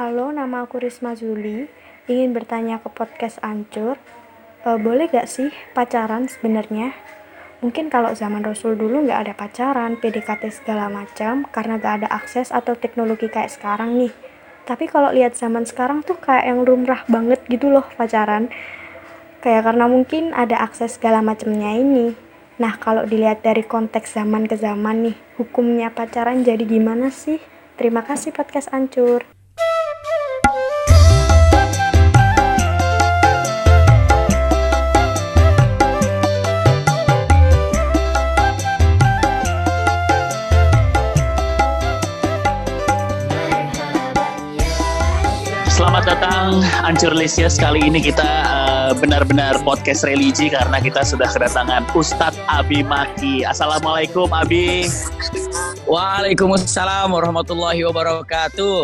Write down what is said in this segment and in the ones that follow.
Halo, nama aku Risma Zuli. Ingin bertanya ke podcast Ancur. E, boleh gak sih pacaran sebenarnya? Mungkin kalau zaman Rasul dulu nggak ada pacaran, PDKT segala macam, karena gak ada akses atau teknologi kayak sekarang nih. Tapi kalau lihat zaman sekarang tuh kayak yang lumrah banget gitu loh pacaran. Kayak karena mungkin ada akses segala macamnya ini. Nah, kalau dilihat dari konteks zaman ke zaman nih, hukumnya pacaran jadi gimana sih? Terima kasih podcast Ancur. Ancur Lisius. Kali ini kita uh, benar-benar podcast religi karena kita sudah kedatangan Ustadz Abi Maki. Assalamualaikum Abi. Waalaikumsalam warahmatullahi wabarakatuh.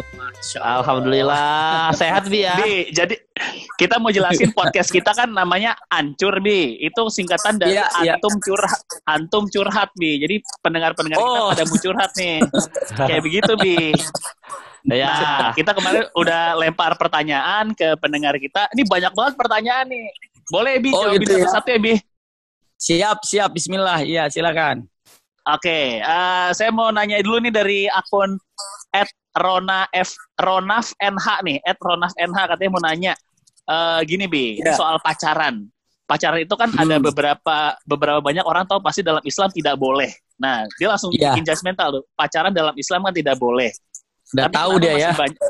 Alhamdulillah sehat Bi ya. Bi, jadi kita mau jelasin podcast kita kan namanya Ancur Bi. Itu singkatan dari Iya, iya. antum curhat, antum curhat Bi. Jadi pendengar-pendengar kita Oh. pada mau curhat nih. Kayak begitu Bi. Ya. Nah, kita kemarin udah lempar pertanyaan ke pendengar kita. Ini banyak banget pertanyaan nih. Boleh Bi Oh, gitu ya. satu-satu ya Bi. Siap, siap. Bismillah. Iya, silakan. Oke, eh, saya mau nanya dulu nih dari akun at Rona F Ronaf NH nih, at Ronaf NH katanya mau nanya eh, gini bi, Ya. soal pacaran. Pacaran itu kan ada Hmm. beberapa beberapa banyak orang tahu pasti dalam Islam tidak boleh. Nah, dia langsung Ya. bikin judgmental tuh. Pacaran dalam Islam kan tidak boleh. Udah Tapi tahu dia ya. banyak-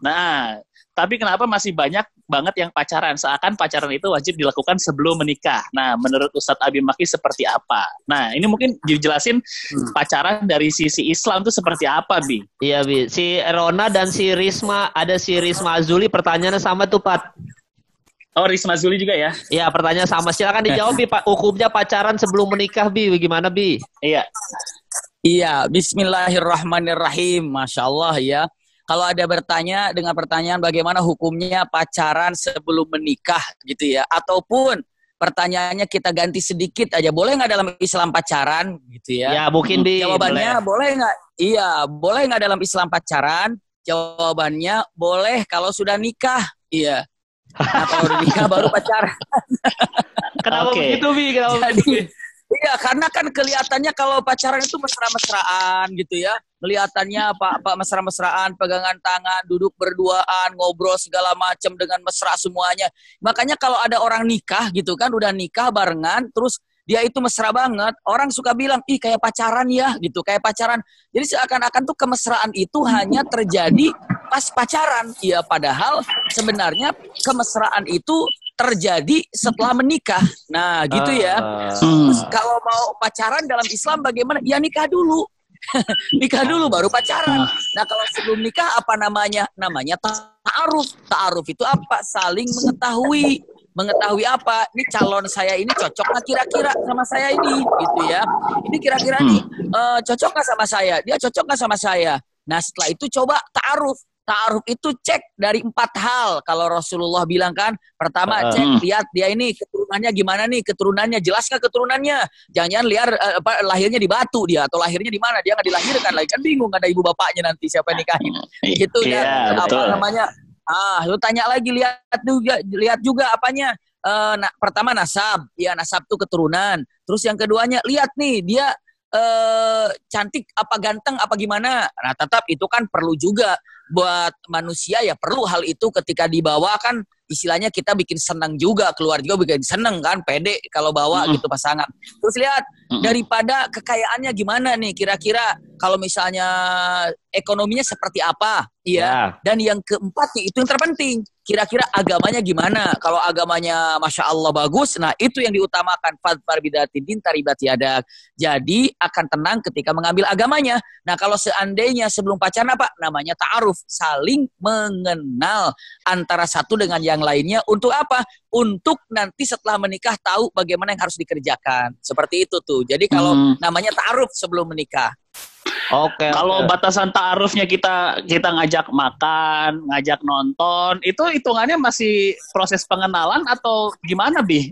Nah, tapi kenapa masih banyak banget yang pacaran? Seakan pacaran itu wajib dilakukan sebelum menikah. Nah, menurut Ustadz Abi Maki seperti apa? Nah, ini mungkin dijelasin Hmm. pacaran dari sisi Islam itu seperti apa, Bi? Iya, Bi. Si Rona dan si Risma, ada si Risma Azuli pertanyaannya sama tuh, Pat. Oh, Risma Zuli juga ya? Iya, pertanyaan sama. Silakan dijawab, Bi. Pak, hukumnya pacaran sebelum menikah, Bi. Bagaimana, Bi? Iya. Iya, Bismillahirrahmanirrahim. Masya Allah ya. Kalau ada bertanya dengan pertanyaan bagaimana hukumnya pacaran sebelum menikah gitu ya, ataupun pertanyaannya kita ganti sedikit aja, boleh nggak dalam Islam pacaran gitu ya? Ya, mungkin, Bi. Jawabannya boleh. boleh nggak? Iya, boleh nggak dalam Islam pacaran? Jawabannya boleh kalau sudah nikah. Iya. Nah kalau udah nikah baru pacaran. Kenapa Oke. begitu, Bi? Kenapa Jadi, begitu? Iya karena kan kelihatannya kalau pacaran itu mesra-mesraan gitu ya. Kelihatannya apa apa mesra-mesraan, pegangan tangan, duduk berduaan, ngobrol segala macam dengan mesra semuanya. Makanya kalau ada orang nikah gitu kan, udah nikah barengan, terus dia itu mesra banget, orang suka bilang, ih kayak pacaran ya gitu, kayak pacaran. Jadi seakan-akan tuh kemesraan itu hanya terjadi pas pacaran. Iya, padahal sebenarnya kemesraan itu terjadi setelah menikah. Nah, gitu ya. Ah. Terus kalau mau pacaran dalam Islam bagaimana? Ya nikah dulu. nikah dulu baru pacaran. Nah kalau sebelum nikah apa namanya? Namanya ta'aruf. Ta'aruf itu apa? Saling mengetahui. Mengetahui apa? Ini calon saya ini cocok nggak kira-kira sama saya ini? Gitu ya. Ini kira-kira nih eh, cocok nggak sama saya? Dia cocok nggak sama saya? Nah setelah itu coba ta'aruf. Ta'aruf itu cek dari empat hal. Kalau Rasulullah bilang kan, pertama cek lihat dia ini keturunannya gimana nih keturunannya. Jelas nggak keturunannya? Jangan-jangan liar eh, apa lahirnya di batu dia atau lahirnya di mana? Dia nggak dilahirkan lagi. Kan bingung ada ibu bapaknya nanti siapa yang nikahin. Gitu Iya, dan apa betul. namanya? Ah lu tanya lagi lihat juga lihat juga apanya. Eh, nah, pertama nasab. Ya nasab tuh keturunan. Terus yang keduanya lihat nih dia eh cantik apa ganteng apa gimana? Nah tetap itu kan perlu juga. Buat manusia ya perlu hal itu ketika dibawa kan istilahnya kita bikin senang juga keluar juga bikin seneng kan pede kalau bawa gitu pasangan. Terus lihat Daripada kekayaannya gimana nih? Kira-kira kalau misalnya ekonominya seperti apa? Iya. Ya. dan yang keempat nih itu yang terpenting. Kira-kira agamanya gimana? Kalau agamanya masya Allah bagus nah itu yang diutamakan. Fadfar bidati din taribat yadak jadi akan tenang ketika mengambil agamanya. Nah kalau seandainya sebelum pacaran apa? Namanya ta'aruf. Saling mengenal antara satu dengan yang lainnya untuk apa untuk nanti setelah menikah tahu bagaimana yang harus dikerjakan seperti itu tuh jadi kalau Hmm. namanya ta'aruf sebelum menikah Oke. Kalau oke. batasan ta'arufnya kita kita ngajak makan, ngajak nonton, itu hitungannya masih proses pengenalan atau gimana, Bi?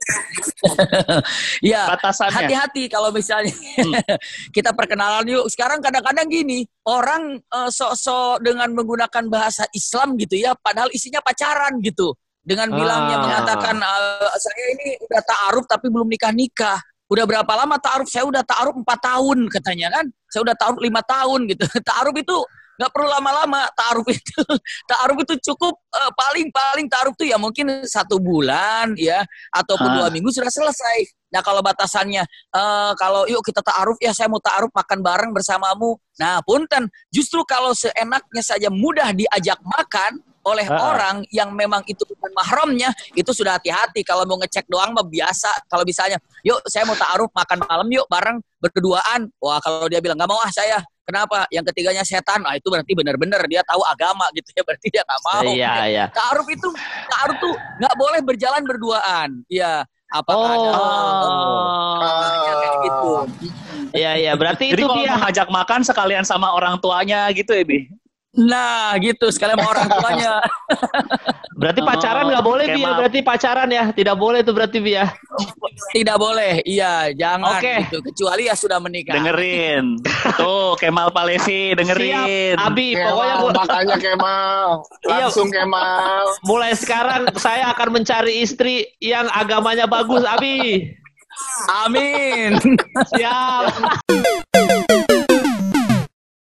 ya, Batasannya. hati-hati kalau misalnya Hmm. kita perkenalan yuk. Sekarang kadang-kadang gini, orang eh, sok-sok dengan menggunakan bahasa Islam gitu ya, padahal isinya pacaran gitu. Dengan bilangnya Ah. mengatakan "Eh, saya ini udah ta'aruf tapi belum nikah-nikah. Udah berapa lama ta'aruf? Saya udah ta'aruf 4 tahun katanya kan. Saya udah ta'aruf 5 tahun gitu. ta'aruf itu nggak perlu lama-lama ta'aruf itu ta'aruf itu cukup eh, paling paling ta'aruf itu ya mungkin satu bulan ya ataupun Ah. dua minggu sudah selesai. Nah kalau batasannya eh, kalau yuk kita ta'aruf ya saya mau ta'aruf makan bareng bersamamu. Nah punten justru kalau seenaknya saja mudah diajak makan oleh Ah. orang yang memang itu bukan mahramnya itu sudah hati-hati. Kalau mau ngecek doang mah biasa. Kalau misalnya yuk saya mau ta'aruf makan malam yuk bareng berduaan wah kalau dia bilang nggak mau ah saya kenapa yang ketiganya setan ah itu berarti benar-benar dia tahu agama gitu ya berarti dia nggak mau Iya, iya. Ta'aruf itu ta'aruf tuh nggak boleh berjalan berduaan. Iya. Ada Oh. Kayak gitu. Iya, iya. Berarti Jadi itu kalau dia. ngajak makan sekalian sama orang tuanya gitu ya, Bi? Nah, gitu sekalian sama orang tuanya. Berarti Oh, pacaran nggak boleh, Bi. ya. Berarti pacaran ya. Tidak boleh tuh berarti, Bi ya. Tidak boleh. Iya, jangan Oke. gitu. Kecuali ya sudah menikah. Dengerin. Tuh, Kemal Palevi, dengerin. Siap, Abi. Kemal, Pokoknya bu- makanya Kemal. Iya. Langsung Kemal. mulai sekarang saya akan mencari istri yang agamanya bagus, Abi. Amin. Siap.